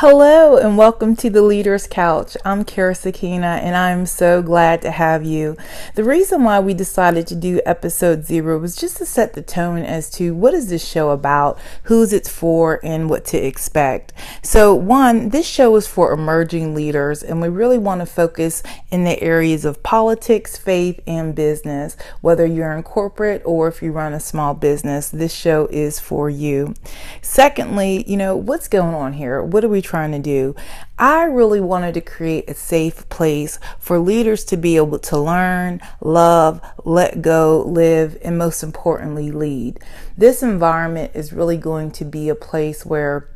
Hello and welcome to the Leaders Couch. I'm Kara Sakina and I'm so glad to have you. The reason why we decided to do episode zero was just to set the tone as to what is this show about, who's it's for, and what to expect. So, one, this show is for emerging leaders and we really want to focus in the areas of politics, faith, and business. Whether you're in corporate or if you run a small business, this show is for you. Secondly, you know, what's going on here? What are we trying to do. I really wanted to create a safe place for leaders to be able to learn, love, let go, live, and most importantly, lead. This environment is really going to be a place where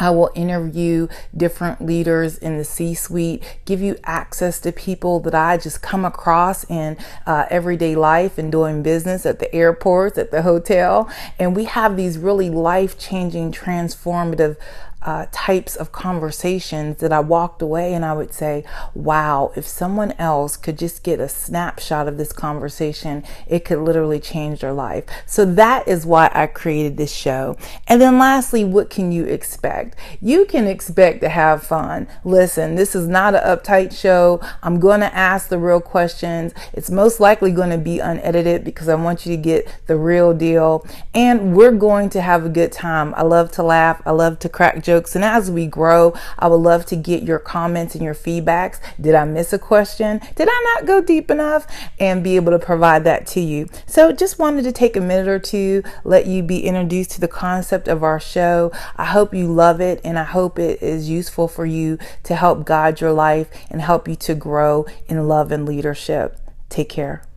I will interview different leaders in the C suite, give you access to people that I just come across in uh, everyday life and doing business at the airports, at the hotel. And we have these really life changing, transformative uh, types of conversations that I walked away and I would say, wow, if someone else could just get a snapshot of this conversation, it could literally change their life. So that is why I created this show. And then lastly, what can you expect? You can expect to have fun. Listen, this is not an uptight show. I'm going to ask the real questions. It's most likely going to be unedited because I want you to get the real deal. And we're going to have a good time. I love to laugh. I love to crack jokes jokes. And as we grow, I would love to get your comments and your feedbacks. Did I miss a question? Did I not go deep enough? And be able to provide that to you. So just wanted to take a minute or two, let you be introduced to the concept of our show. I hope you love it and I hope it is useful for you to help guide your life and help you to grow in love and leadership. Take care.